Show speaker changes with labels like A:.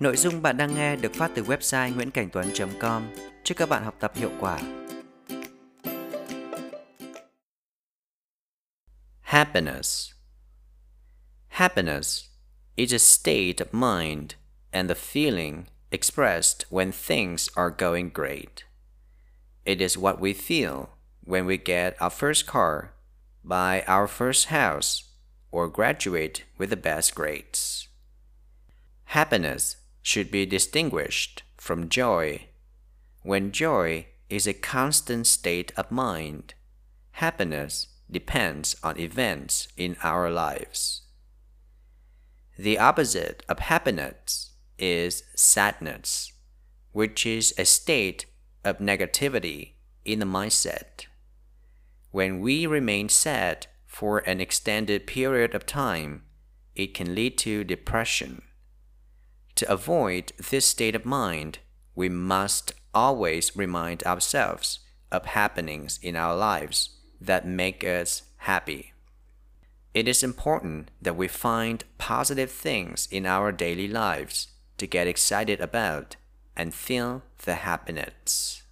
A: Nội dung bạn đang nghe được phát từ website tuấn.com. Chúc các bạn học tập hiệu quả.
B: Happiness. Happiness is a state of mind and the feeling expressed when things are going great. It is what we feel when we get our first car, buy our first house, or graduate with the best grades. Happiness should be distinguished from joy. When joy is a constant state of mind, happiness depends on events in our lives. The opposite of happiness is sadness, which is a state of negativity in the mindset. When we remain sad for an extended period of time, it can lead to depression. To avoid this state of mind, we must always remind ourselves of happenings in our lives that make us happy. It is important that we find positive things in our daily lives to get excited about and feel the happiness.